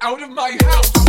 out of my house.